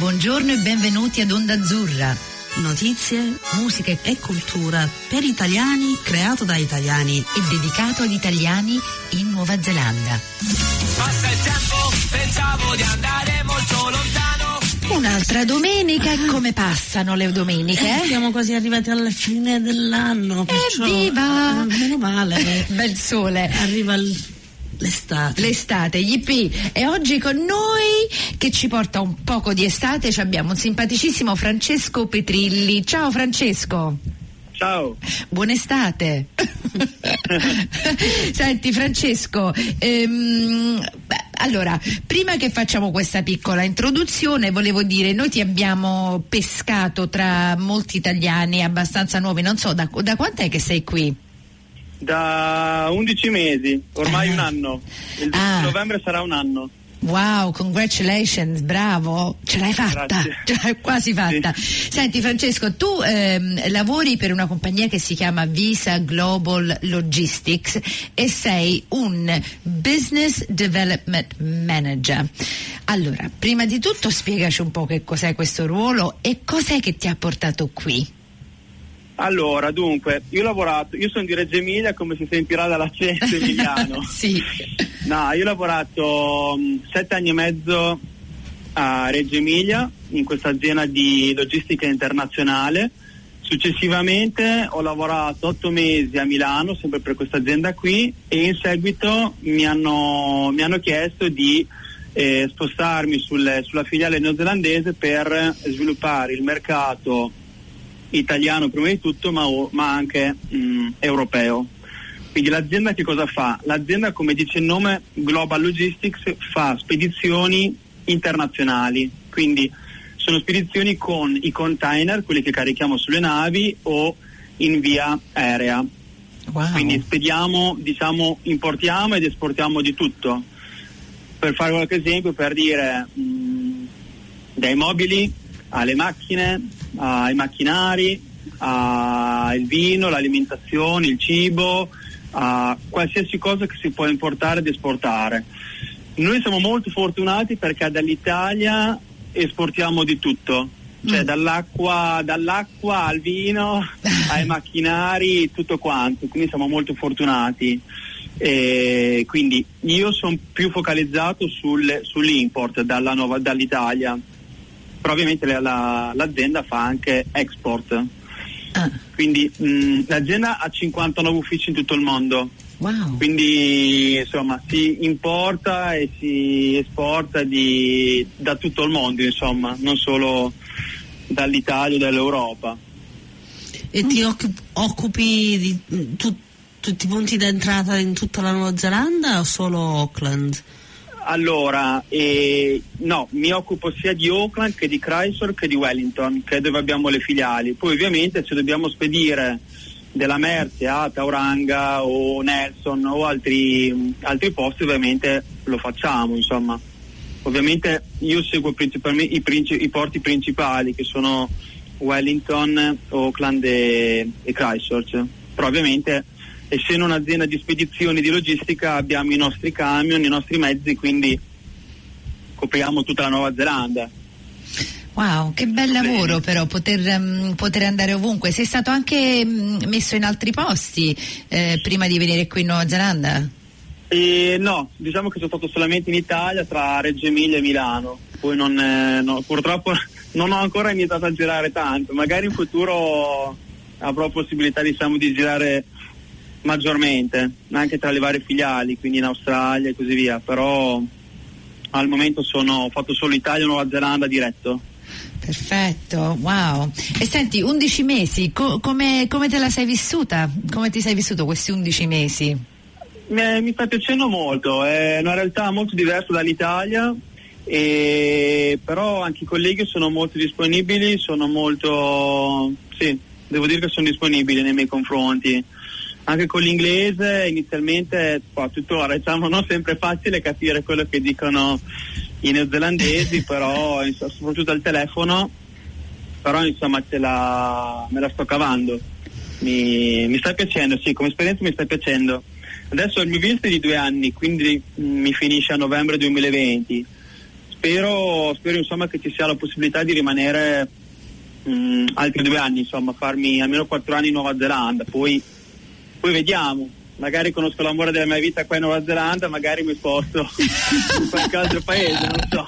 Buongiorno e benvenuti ad Onda Azzurra. Notizie, musica e cultura per italiani, creato da italiani e dedicato ad italiani in Nuova Zelanda. Passa il tempo, pensavo di andare molto lontano. Un'altra domenica e come passano le domeniche? Eh, siamo quasi arrivati alla fine dell'anno. Perciò, Evviva! eh, meno male. Bel sole. Arriva il- l'estate. L'estate, yippee! E oggi con noi che ci porta un poco di estate ci abbiamo un simpaticissimo Francesco Petrilli. Ciao Francesco! Ciao. Buona estate. Senti Francesco, ehm, beh, allora, prima che facciamo questa piccola introduzione, volevo dire, noi ti abbiamo pescato tra molti italiani abbastanza nuovi, non so, da, da quant'è che sei qui? Da 11 mesi, ormai Ah. un anno. Il 10 Ah. novembre sarà un anno. Wow, congratulations, bravo, ce l'hai fatta, Grazie. ce l'hai quasi fatta. Senti Francesco, tu ehm, lavori per una compagnia che si chiama Visa Global Logistics e sei un Business Development Manager. Allora, prima di tutto spiegaci un po' che cos'è questo ruolo e cos'è che ti ha portato qui. Allora, dunque, io ho lavorato, io sono di Reggio Emilia, come si sentirà dall'accento emiliano. sì. No, io ho lavorato mh, sette anni e mezzo a Reggio Emilia, in questa azienda di logistica internazionale. Successivamente ho lavorato otto mesi a Milano, sempre per questa azienda qui, e in seguito mi hanno, mi hanno chiesto di eh, spostarmi sul- sulla filiale neozelandese per sviluppare il mercato italiano prima di tutto, ma, ma anche mh, europeo. Quindi l'azienda che cosa fa? L'azienda, come dice il nome, Global Logistics, fa spedizioni internazionali, quindi sono spedizioni con i container, quelli che carichiamo sulle navi o in via aerea. Wow. Quindi spediamo, diciamo, importiamo ed esportiamo di tutto. Per fare qualche esempio, per dire mh, dai mobili alle macchine, ai macchinari, al vino, l'alimentazione, il cibo, a qualsiasi cosa che si può importare ed esportare. Noi siamo molto fortunati perché dall'Italia esportiamo di tutto, cioè Mm. dall'acqua, dall'acqua al vino, ai macchinari, tutto quanto, quindi siamo molto fortunati. E quindi io sono più focalizzato sul- sull'import dalla nuova- dall'Italia, però ovviamente la- la- l'azienda fa anche export. Ah, Quindi mh, l'azienda ha 59 uffici in tutto il mondo, wow. quindi insomma si importa e si esporta di- da tutto il mondo, insomma, non solo dall'Italia o dall'Europa. E ti occup- occupi di mm, tu- tutti i punti d'entrata in tutta la Nuova Zelanda o solo Auckland? Allora, eh, no, mi occupo sia di Auckland che di Christchurch che di Wellington, che è dove abbiamo le filiali. Poi ovviamente se dobbiamo spedire della merce a Tauranga o Nelson o altri, altri posti ovviamente lo facciamo, insomma. Ovviamente io seguo principalmente i, princi- i porti principali che sono Wellington, Auckland e, e Christchurch. Però ovviamente essendo un'azienda di spedizioni di logistica abbiamo i nostri camion, i nostri mezzi, quindi copriamo tutta la Nuova Zelanda. Wow, che bel Bene. lavoro però poter, ehm, poter andare ovunque. Sei stato anche mm, messo in altri posti eh, prima di venire qui in Nuova Zelanda? E no, diciamo che sono stato solamente in Italia tra Reggio Emilia e Milano, poi non, eh, no, purtroppo non ho ancora iniziato a girare tanto, magari in futuro avrò possibilità diciamo, di girare maggiormente, anche tra le varie filiali, quindi in Australia e così via, però al momento sono, ho fatto solo Italia e Nuova Zelanda diretto. Perfetto, wow. E senti, 11 mesi, co- come, come te la sei vissuta? Come ti sei vissuto questi 11 mesi? Mi, mi sta piacendo molto, è una realtà molto diversa dall'Italia, e, però anche i colleghi sono molto disponibili, sono molto, sì, devo dire che sono disponibili nei miei confronti. Anche con l'inglese inizialmente, qua, tuttora diciamo non sempre facile capire quello che dicono i neozelandesi, però soprattutto al telefono, però insomma ce la, me la sto cavando. Mi, mi sta piacendo, sì, come esperienza mi sta piacendo. Adesso il mio visto è di due anni, quindi mm, mi finisce a novembre 2020. spero, spero insomma che ci sia la possibilità di rimanere mh, altri due anni, insomma, farmi almeno quattro anni in Nuova Zelanda, poi, poi vediamo. Magari conosco l'amore della mia vita qua in Nuova Zelanda, magari mi sposto in qualche altro paese, non so.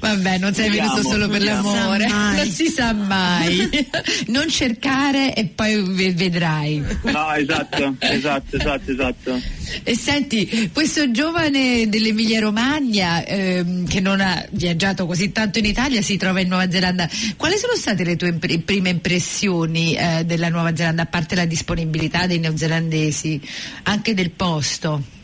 Vabbè, non sei Vediamo, venuto solo per vediamo. l'amore, Non si sa mai. non si sa mai. non cercare e poi ve- vedrai. No, esatto, esatto, esatto, esatto. E senti, questo giovane dell'Emilia Romagna ehm, che non ha viaggiato così tanto in Italia si trova in Nuova Zelanda. Quali sono state le tue impre- prime impressioni eh, della Nuova Zelanda, a parte la disponibilità dei neozelandesi, anche del posto?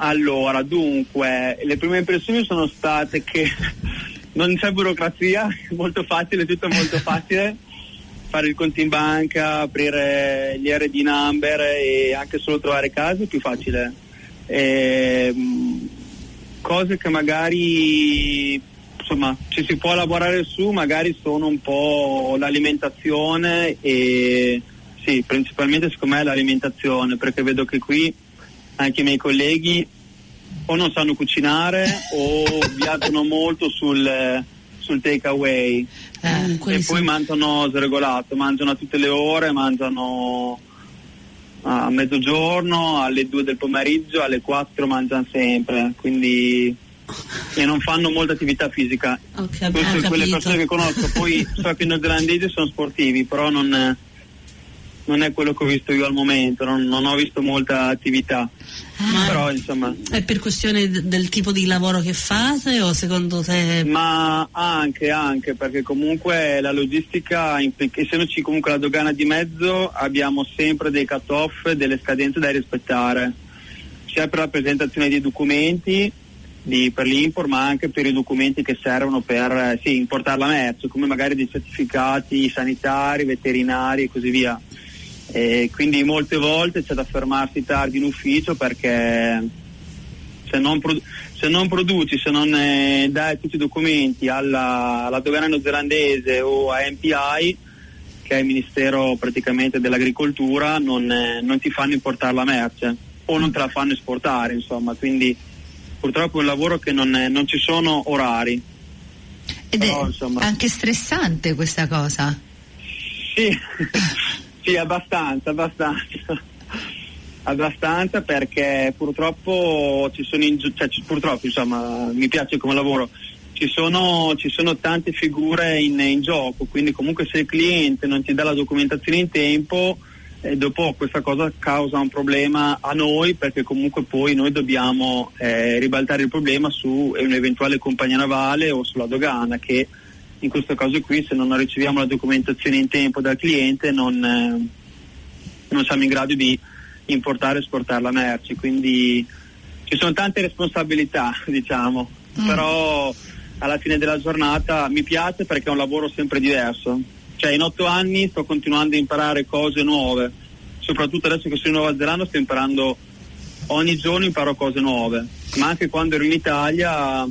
Allora, dunque, le prime impressioni sono state che non c'è burocrazia, molto facile, tutto molto facile. Fare il conto in banca, aprire gli RD number e anche solo trovare case è più facile. Ehm, cose che magari insomma ci si può lavorare su, magari sono un po' l'alimentazione e sì, principalmente secondo me l'alimentazione, perché vedo che qui anche i miei colleghi o non sanno cucinare o viaggiano molto sul, sul take away Eh, e poi sono- mangiano sregolato, mangiano a tutte le ore, mangiano a mezzogiorno, alle 2 del pomeriggio, alle 4 mangiano sempre, quindi e non fanno molta attività fisica. Ho sono quelle persone che conosco, poi so che i neozelandesi sono sportivi, però non, non è quello che ho visto io al momento, non, non ho visto molta attività. Ma- Però insomma, È per questione del tipo di lavoro che fate o secondo te ma anche, anche perché comunque la logistica, essendoci comunque la dogana di mezzo, abbiamo sempre dei cut-off, delle scadenze da rispettare, sia per la presentazione dei documenti di- per l'import, ma anche per i documenti che servono per eh, sì, importare la merce, come magari dei certificati sanitari, veterinari e così via. E quindi molte volte c'è da fermarsi tardi in ufficio perché se non, produ- se non produci, se non eh, dai tutti i documenti alla, alla dogana neozelandese o a MPI, che è il Ministero praticamente dell'Agricoltura, non, eh, non ti fanno importare la merce o non te la fanno esportare, insomma, quindi purtroppo è un lavoro che non, è- non ci sono orari. Ed Però, è insomma- anche stressante questa cosa. Sì, sì, abbastanza, abbastanza. Abbastanza perché purtroppo ci sono in, cioè, ci- purtroppo insomma mi piace come lavoro. Ci sono, ci sono tante figure in, in gioco, quindi comunque se il cliente non ti dà la documentazione in tempo, eh, dopo questa cosa causa un problema a noi perché comunque poi noi dobbiamo eh, ribaltare il problema su un'eventuale compagnia navale o sulla dogana che in questo caso qui se non riceviamo la documentazione in tempo dal cliente non, eh, non siamo in grado di importare e esportare la merce, quindi ci sono tante responsabilità diciamo, però alla fine della giornata mi piace perché è un lavoro sempre diverso, cioè in otto anni sto continuando a imparare cose nuove, soprattutto adesso che sono in Nuova Zelanda sto imparando ogni giorno imparo cose nuove, ma anche quando ero in Italia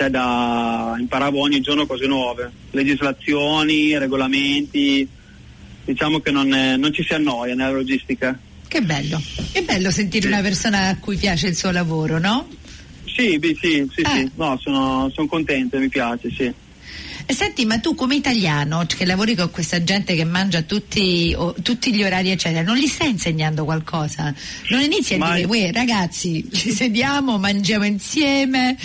cioè da, imparavo ogni giorno cose nuove, legislazioni, regolamenti, diciamo che non, è- non ci si annoia nella logistica. Che bello, è bello sentire una persona a cui piace il suo lavoro, no? Sì, beh, sì, sì, Eh. sì, no, sono, sono contento, mi piace, sì. E senti, ma tu come italiano, che lavori con questa gente che mangia tutti, o- tutti gli orari, eccetera, non gli stai insegnando qualcosa? Non inizi a Ma- dire, ragazzi, ci sediamo, mangiamo insieme,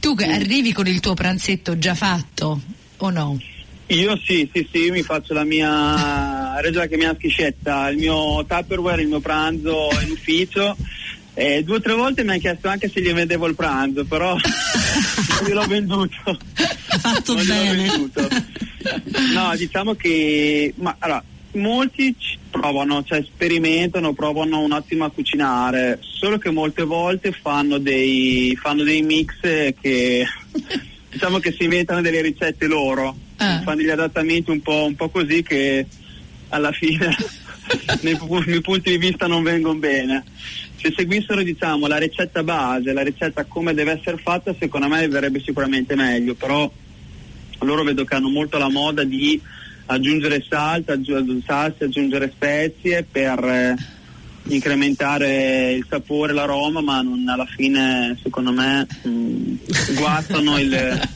tu che arrivi con il tuo pranzetto già fatto, o no? Io sì, sì, sì, mi faccio la mia, reggio anche mia schiscetta, il mio Tupperware, il mio pranzo in ufficio. E due o tre volte mi hanno chiesto anche se gli vendevo il pranzo, però non gliel'ho venduto. fatto Non bene. venduto. No, diciamo che ma, allora, molti ci provano, cioè sperimentano, provano un attimo a cucinare, solo che molte volte fanno dei, fanno dei mix che diciamo che si inventano delle ricette loro, Ah. fanno degli adattamenti un po', un po' così che alla fine nei, nei punti di vista non vengono bene. Se seguissero diciamo la ricetta base, la ricetta come deve essere fatta, secondo me verrebbe sicuramente meglio, però loro vedo che hanno molto la moda di aggiungere salsa, aggiungere salse, aggiungere spezie per, eh, incrementare il sapore, l'aroma, ma non, alla fine secondo me mh, guastano il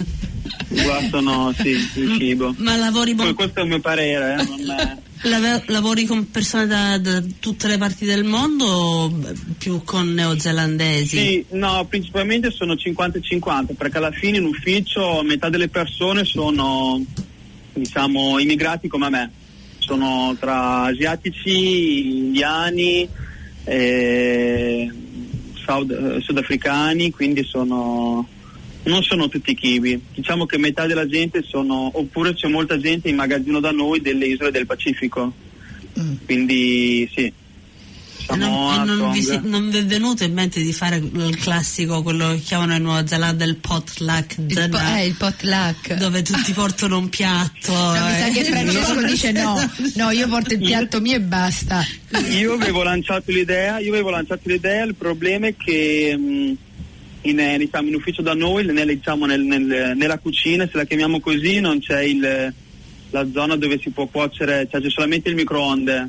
guastano sì, il cibo. Ma lavori, bon- questo è il mio parere, eh, è- lavori con persone da, da tutte le parti del mondo o più con neozelandesi? Sì, no, principalmente sono 50 e 50 perché alla fine in ufficio metà delle persone sono diciamo immigrati come me, sono tra asiatici, indiani, eh, eh, sudafricani, quindi sono non sono tutti kiwi, diciamo che metà della gente sono, oppure c'è molta gente in magazzino da noi delle isole del Pacifico, quindi sì. E non, Samoa, e non vi, si- non vi è venuto in mente di fare il classico, quello che chiamano in Nuova Zelanda il potluck Il, po- eh, il potluck. dove tutti portano un piatto. No, mi sa eh. che Francesco dice no, no, io porto il piatto mio e basta. Io avevo lanciato l'idea, io avevo lanciato l'idea, il problema è che mh, in, eh, diciamo, in ufficio da noi, nel- diciamo, nel- nel- nella cucina, se la chiamiamo così, non c'è il- la zona dove si può cuocere, cioè c'è solamente il microonde.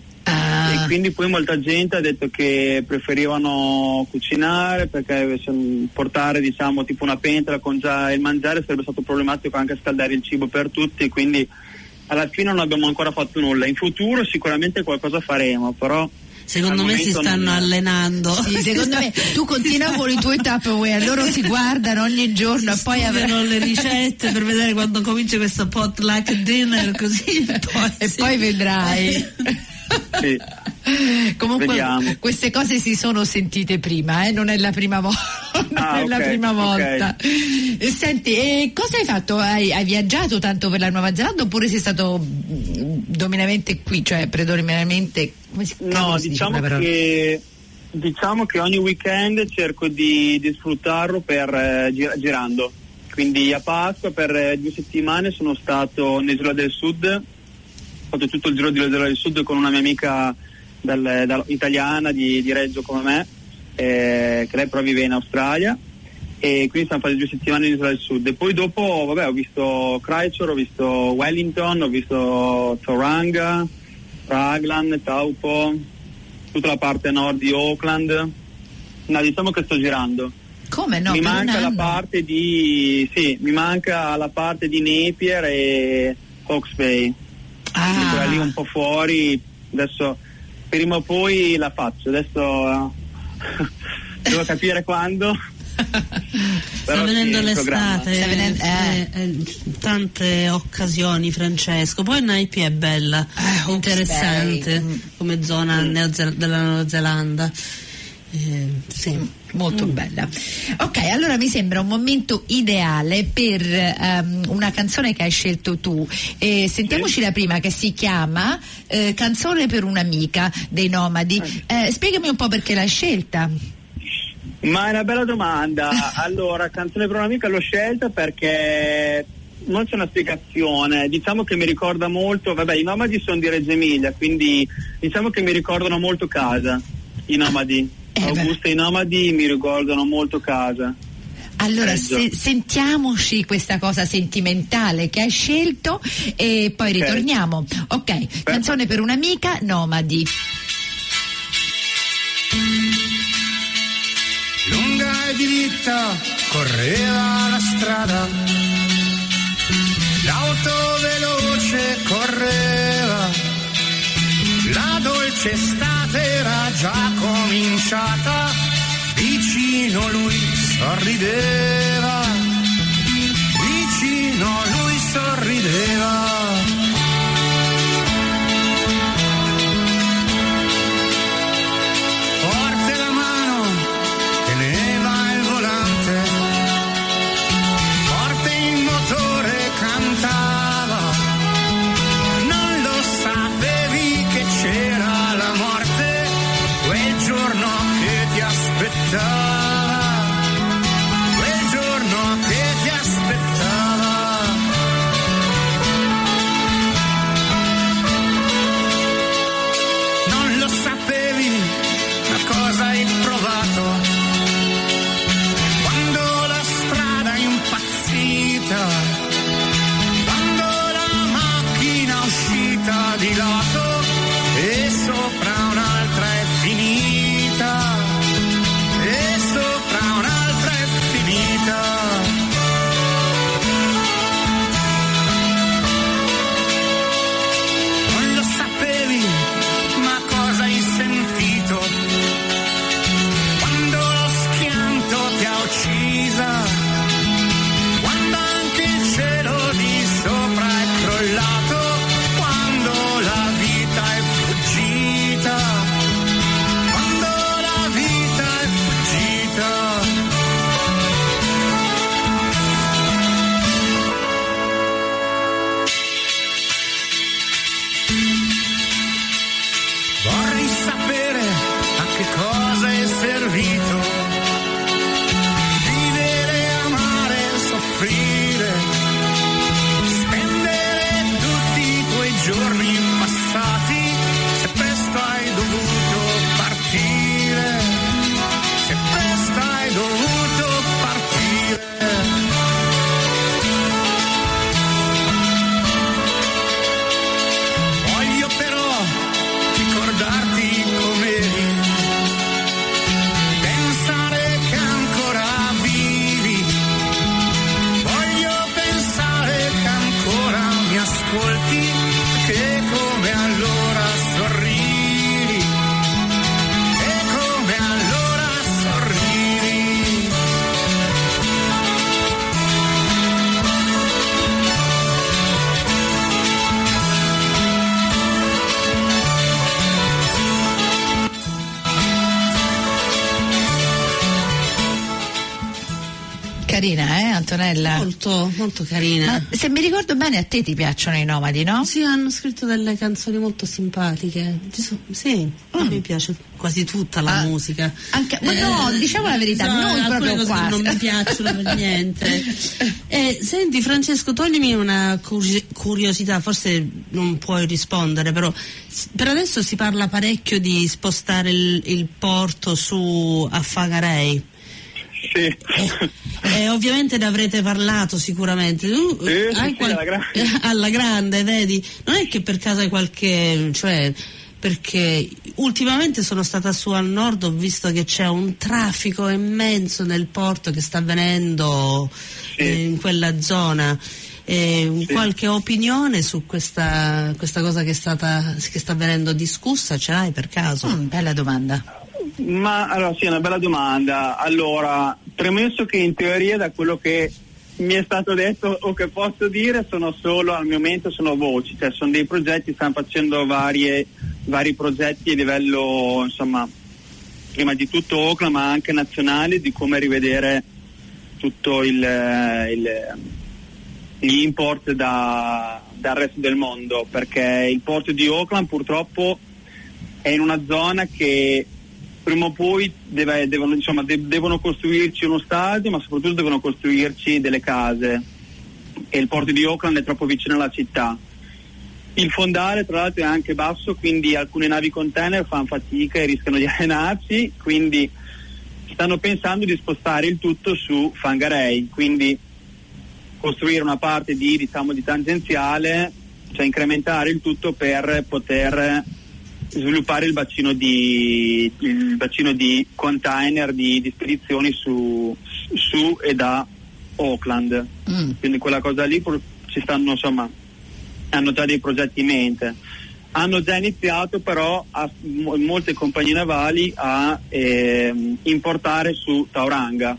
Quindi poi molta gente ha detto che preferivano cucinare perché portare diciamo tipo una pentola con già il mangiare sarebbe stato problematico anche scaldare il cibo per tutti, quindi alla fine non abbiamo ancora fatto nulla. In futuro sicuramente qualcosa faremo, però Secondo me si stanno non- allenando. Sì, secondo me tu continua con i tuoi Tupperware, loro si guardano ogni giorno e poi avranno le ricette per vedere quando comincia questo potluck dinner così poi, e sì. poi vedrai. sì. Comunque Vediamo. queste cose si sono sentite prima, eh? non è la prima, vo- non Ah, è la prima volta. E Senti, e cosa hai fatto? Hai, hai viaggiato tanto per la Nuova Zelanda oppure sei stato mm, dominamente qui, cioè predominantemente come si, No, diciamo che, diciamo che ogni weekend cerco di, di sfruttarlo per, eh, gira- girando. Quindi a Pasqua per eh, due settimane sono stato in Isola del Sud, ho fatto tutto il giro dell'Isola del Sud con una mia amica dal- dal- italiana di, di Reggio come me, eh, che lei però vive in Australia. E quindi siamo stati due settimane in Isola del Sud. E poi dopo, vabbè, ho visto Christchurch, ho visto Wellington, ho visto Tauranga, Raglan, Taupo, tutta la parte nord di Auckland. No, diciamo che sto girando. Come no? mi manca la parte di sì, mi manca la parte di Napier e Hawke's Bay. Ah. quella lì un po' fuori. Adesso prima o poi la faccio, adesso eh, devo capire quando. Sta venendo sì, l'estate, Sta venendo- eh. eh, eh, tante occasioni Francesco, poi Naipi è bella, Eh, Hawke's interessante mm. come zona Neoze- della Nuova Zelanda. Eh, sì. Molto bella. Ok, allora mi sembra un momento ideale per ehm, una canzone che hai scelto tu. E sentiamoci la prima che si chiama eh, Canzone per un'amica dei Nomadi. Eh, spiegami un po' perché l'hai scelta. Ma è una bella domanda. Allora, canzone per un'amica l'ho scelta perché non c'è una spiegazione. Diciamo che mi ricorda molto, vabbè, i nomadi sono di Reggio Emilia, quindi diciamo che mi ricordano molto casa, i nomadi. Eh, beh. Augusta e i nomadi mi ricordano molto casa. Allora, se- sentiamoci questa cosa sentimentale che hai scelto e poi Ok. ritorniamo. Ok, canzone per un'amica, Nomadi. Lunga e diritta correva la strada, l'auto veloce correva, la dolce estate era già cominciata, vicino lui sorrideva, sapere a che cosa è servito. Carina, eh, Antonella? Molto, molto carina. Ma se mi ricordo bene, a te ti piacciono i nomadi, no? Sì, hanno scritto delle canzoni molto simpatiche. Sì, a me piace quasi tutta la Ah, musica. anche- ma no, diciamo la verità, non alcune proprio quasi. non mi piacciono per niente. Eh, senti Francesco, toglimi una curi- curiosità, forse non puoi rispondere, però per adesso si parla parecchio di spostare il, il porto su a Fagarei. Sì. Eh, ovviamente ne avrete parlato sicuramente. Tu eh, sì, hai sì, qual- alla grande. alla grande, vedi? Non è che per caso hai qualche. cioè perché ultimamente sono stata su al nord, ho visto che c'è un traffico immenso nel porto che sta avvenendo Sì. eh, in quella zona. Eh, Sì. Qualche opinione su questa, questa cosa che, è stata, che sta venendo discussa? Ce l'hai per caso? Mm, bella domanda. Ma allora sì, è una bella domanda. Allora, premesso che in teoria da quello che mi è stato detto o che posso dire sono solo al momento sono voci, cioè sono dei progetti, stanno facendo varie, vari progetti a livello insomma prima di tutto Oakland ma anche nazionali di come rivedere tutto il, il- gli import da- dal resto del mondo perché il porto di Oakland purtroppo è in una zona che prima o poi deve- devono, insomma, de- devono costruirci uno stadio, ma soprattutto devono costruirci delle case. E il porto di Oakland è troppo vicino alla città. Il fondale, tra l'altro, è anche basso, quindi alcune navi container fanno fatica e rischiano di arenarsi, quindi stanno pensando di spostare il tutto su Fangarei, quindi costruire una parte di, diciamo, di tangenziale, cioè incrementare il tutto per poter sviluppare il bacino di, il bacino di container di, di spedizioni su, su e da Auckland. Mm. Quindi quella cosa lì ci stanno insomma hanno già dei progetti in mente. Hanno già iniziato però a, mo- molte compagnie navali a ehm, importare su Tauranga.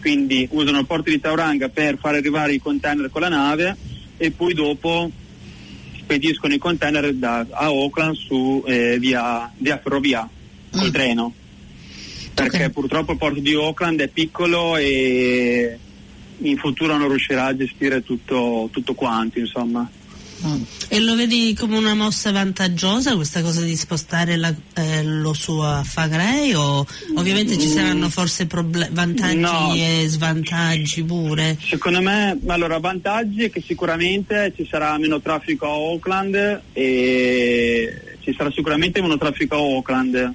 Quindi usano il porto di Tauranga per far arrivare i container con la nave e poi dopo spediscono i container da, a Auckland su eh, via, via ferrovia col Mm. treno perché Ok. purtroppo il porto di Auckland è piccolo e in futuro non riuscirà a gestire tutto, tutto quanto insomma Mm. E lo vedi come una mossa vantaggiosa questa cosa di spostare la- eh, lo su a Fagrei o ovviamente ci saranno forse proble- vantaggi No. e svantaggi pure? Secondo me, allora, vantaggi è che sicuramente ci sarà meno traffico a Auckland e ci sarà sicuramente meno traffico a Auckland.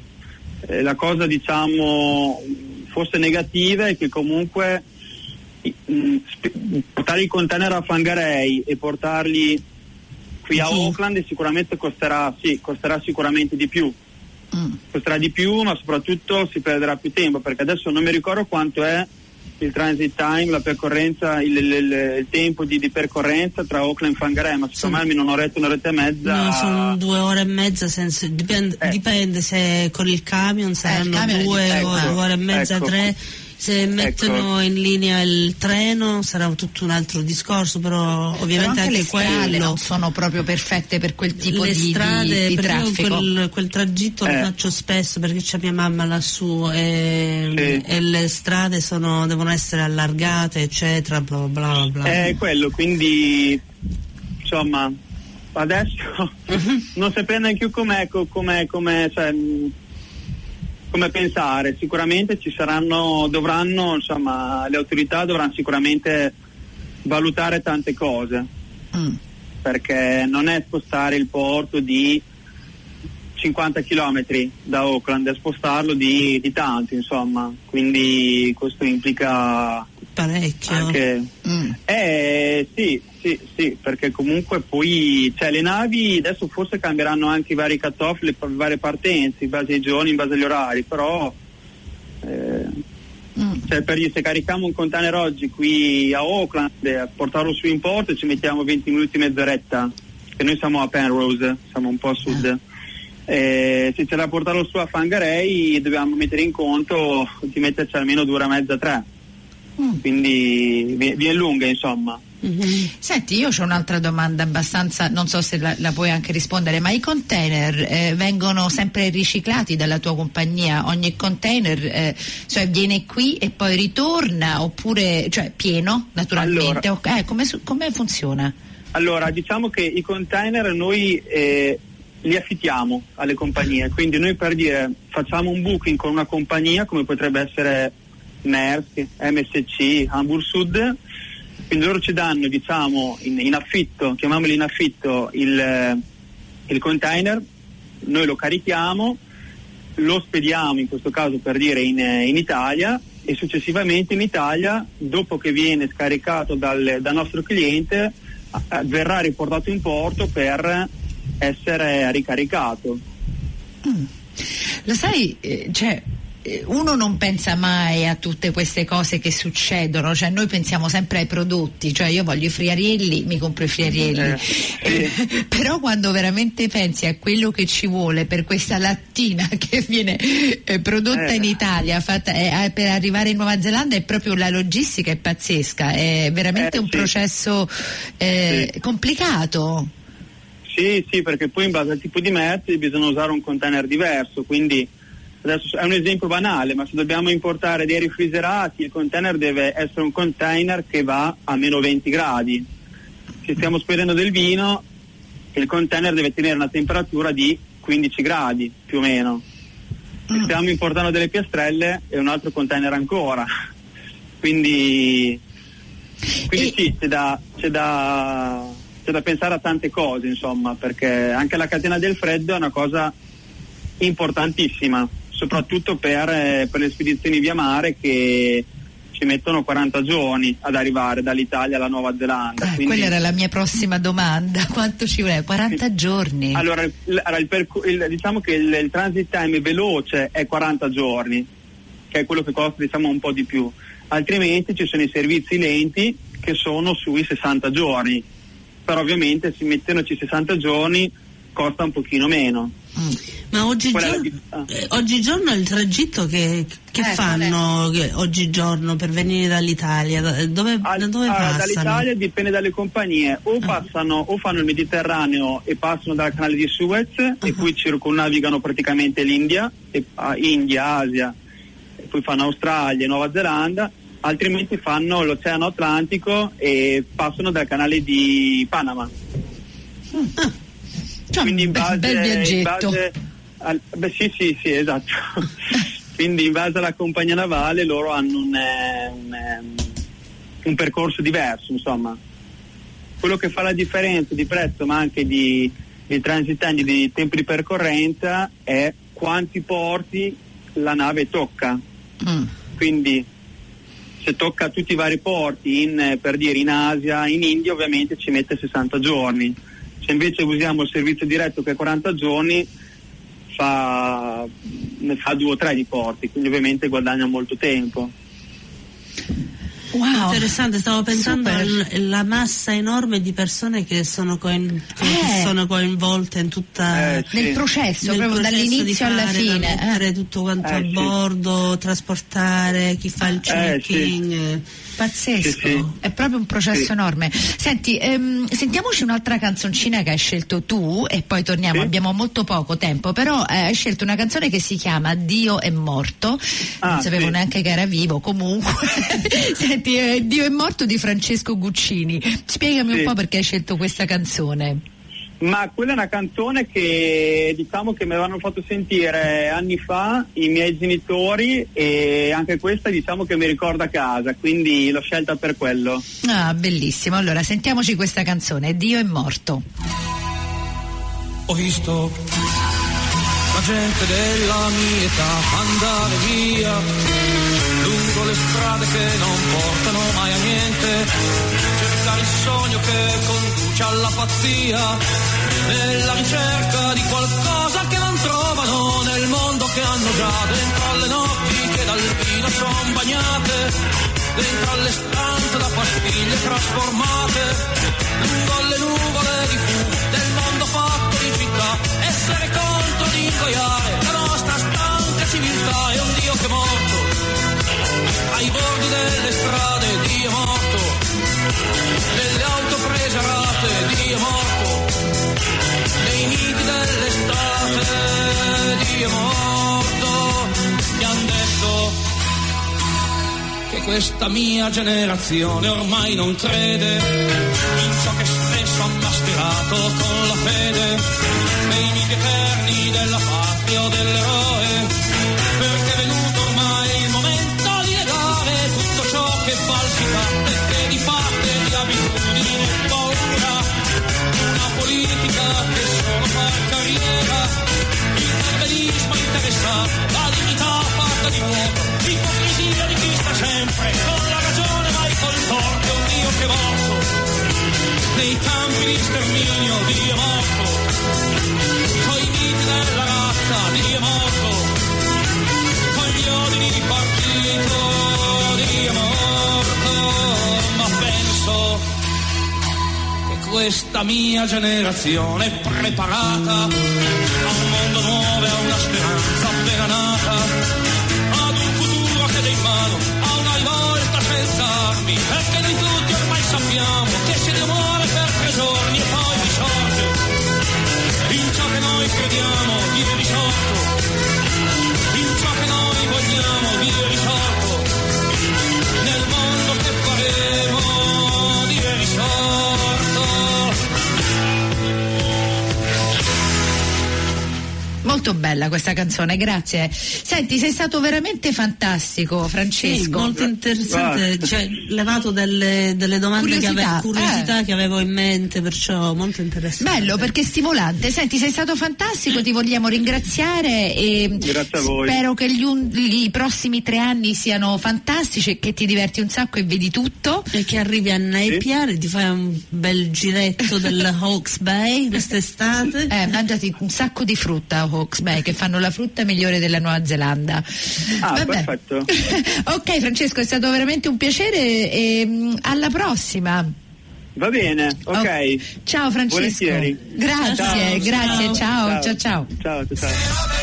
Eh, la cosa, diciamo, forse negativa è che comunque sp- portare i container a Fangarei e portarli qui a Sì. Auckland sicuramente costerà, sì, costerà sicuramente di più Mm. costerà di più ma soprattutto si perderà più tempo perché adesso non mi ricordo quanto è il transit time, la percorrenza, il, il- il- il tempo di, di percorrenza tra Auckland e Fangarei, ma secondo Sono- me almeno un'oretta, un'oretta e mezza. No, sono due ore e mezza, senza- dipende, Eh. dipende se con il camion saranno camion è due Ecco, due ore e mezza, ecco. tre. Se mettono in linea il treno sarà tutto un altro discorso, però Però ovviamente anche anche, le strade quello. non sono proprio perfette per quel tipo le di, di- strade, di io traffico. quel, quel tragitto lo Eh. faccio spesso perché c'è mia mamma lassù e, Sì. e le strade sono, devono essere allargate, eccetera, bla bla bla. È quello, quindi insomma adesso non sapendo neanche io com'è, co- com'è, com'è, cioè, come pensare, sicuramente ci saranno, dovranno, insomma, le autorità dovranno sicuramente valutare tante cose. Mm. perché non è spostare il porto di 50 km da Auckland, è spostarlo di, di tanto, insomma, quindi questo implica Parecchio. anche... Mm. Eh sì, sì, sì, perché comunque poi cioè, le navi adesso forse cambieranno anche i vari cut-off, le varie partenze, in base ai giorni, in base agli orari, però eh, Mm. cioè, per dire, se carichiamo un container oggi qui a Auckland eh, a portarlo su in porto ci mettiamo 20 minuti mezz'oretta che noi siamo a Penrose siamo un po' a sud Eh, se c'è da portarlo su a Fangarei dobbiamo mettere in conto di metterci almeno due ore e mezza tre quindi vi- viene lunga insomma. Senti, io ho un'altra domanda abbastanza, non so se la, la puoi anche rispondere, ma i container eh, vengono sempre riciclati dalla tua compagnia? Ogni container eh, cioè viene qui e poi ritorna oppure, cioè pieno naturalmente? Allora. Eh, come, come funziona? Allora, diciamo che i container noi eh, li affittiamo alle compagnie, quindi noi per dire facciamo un booking con una compagnia come potrebbe essere Maersk, MSC, Hamburg Sud, quindi loro ci danno diciamo in, in affitto, chiamiamolo in affitto il, il container, noi lo carichiamo, lo spediamo in questo caso per dire in, in Italia. E successivamente in Italia, dopo che viene scaricato dal, dal nostro cliente, verrà riportato in porto per essere ricaricato. Lo sai, eh, cioè, eh, uno non pensa mai a tutte queste cose che succedono, cioè noi pensiamo sempre ai prodotti, cioè io voglio i friarielli, mi compro i friarielli, Eh, Eh, però quando veramente pensi a quello che ci vuole per questa lattina che viene eh, prodotta Eh. in Italia, fatta, per arrivare in Nuova Zelanda è proprio la logistica è pazzesca, è veramente un sì. processo Sì. complicato. Sì, sì, perché poi in base al tipo di merci bisogna usare un container diverso, quindi adesso è un esempio banale, ma se dobbiamo importare dei refrigerati, il container deve essere un container che va a meno 20 gradi. Se stiamo spedendo del vino, il container deve tenere una temperatura di 15 gradi più o meno. Se stiamo importando delle piastrelle è un altro container ancora. Quindi, quindi E- sì, c'è da, c'è, da, c'è da pensare a tante cose, insomma, perché anche la catena del freddo è una cosa importantissima, soprattutto per, eh, per le spedizioni via mare che ci mettono 40 giorni ad arrivare dall'Italia alla Nuova Zelanda. Eh, quindi- quella era la mia prossima domanda, quanto ci vuole? 40 giorni. allora, il, il percu- il- diciamo che il, il transit time veloce è 40 giorni, che è quello che costa diciamo un po' di più. Altrimenti ci sono i servizi lenti che sono sui 60 giorni. Però ovviamente se mettendoci 60 giorni costa un pochino meno. Ma oggigiorno, ah. eh, oggigiorno il tragitto che, che Eh, fanno che- oggigiorno per venire dall'Italia? Da dove, Al- da dove allora, passano? dall'Italia dipende dalle compagnie, o passano o fanno il Mediterraneo e passano dal canale di Suez e poi circonnavigano praticamente l'India, e, ah, India, Asia, e poi fanno Australia e Nuova Zelanda, altrimenti fanno l'Oceano Atlantico e passano dal canale di Panama. Cioè, Quindi in base, bel in viaggetto. base al- beh, sì, sì, sì, esatto. Quindi in base alla compagnia navale loro hanno un, eh, un, ehm, un percorso diverso, insomma. Quello che fa la differenza di prezzo ma anche di, di transit time, di tempo di percorrenza è quanti porti la nave tocca. Mm. Quindi se tocca tutti i vari porti in, eh, per dire in Asia, in India ovviamente ci mette 60 giorni. Se invece usiamo il servizio diretto che è 40 giorni fa, ne fa due o tre di porti, quindi ovviamente guadagna molto tempo. Wow. Interessante, stavo pensando alla massa enorme di persone che sono, coin- che Eh. sono coinvolte in tutta Eh, Nel Sì. processo, nel proprio processo dall'inizio alla fine. da mettere eh. tutto quanto Eh, a sì. bordo, trasportare, chi fa il Eh, checking. eh. Pazzesco, Sì, sì. è proprio un processo Sì. enorme. Senti, ehm, sentiamoci un'altra canzoncina che hai scelto tu e poi torniamo, Sì. abbiamo molto poco tempo, però eh, hai scelto una canzone che si chiama Dio è morto, non Ah, sapevo sì. neanche che era vivo, comunque. Senti, eh, Dio è morto di Francesco Guccini, spiegami un Sì. po' perché hai scelto questa canzone. Ma quella è una canzone che diciamo che mi avevano fatto sentire anni fa i miei genitori e anche questa diciamo che mi ricorda casa, quindi l'ho scelta per quello. Ah, bellissimo, allora sentiamoci questa canzone, Dio è morto. Ho visto la gente della mia età andare via lungo le strade che non portano mai a niente, cercare il sogno che conduce alla pazzia, nella ricerca di qualcosa che non trovano nel mondo che hanno già. Dentro alle notti che dal vino son bagnate, dentro alle stanze da pastiglie trasformate, lungo le nuvole di fumo del mondo fatto di città, essere contro di ingoiare la nostra stanca civiltà. È un Dio che è morto ai bordi delle strade nelle auto prese a rate, Dio morto, nei nidi dell'estate, Dio è morto, mi han detto che questa mia generazione ormai non crede in ciò che spesso ha mascherato con la fede nei miti eterni della patria o dell'eroe politica che solo fa carriera. Il carbelismo interessato la dignità fatta di vuoto l'ipocrisia di chi sta sempre con la ragione mai col torto un Dio che è morto. Nei campi di sterminio Dio è morto. Coi miti della razza Dio è morto. Con gli odi di partito Dio è morto. Ma penso questa mia generazione preparata Molto bella questa canzone, grazie. Senti, sei stato veramente fantastico, Sì, Francesco. molto interessante, cioè, levato delle, delle domande Curiosità, che, ave- curiosità eh. che avevo in mente, perciò molto interessante. Bello perché è stimolante. Senti, sei stato fantastico, ti vogliamo ringraziare e Grazie a voi. spero che gli, un- i prossimi tre anni siano fantastici e che ti diverti un sacco e vedi tutto. E che arrivi a Napier e ti fai un bel giretto del Hawks Bay quest'estate. Eh, mangiati un sacco di frutta a Hawke's Bay che fanno la frutta migliore della Nuova Zelanda. Ah, perfetto. ok Francesco, è stato veramente un piacere e mm, alla prossima. Va bene, ok. Oh, ciao Francesco. Volentieri. Grazie, Ciao, grazie, ciao, ciao. ciao, ciao. Ciao,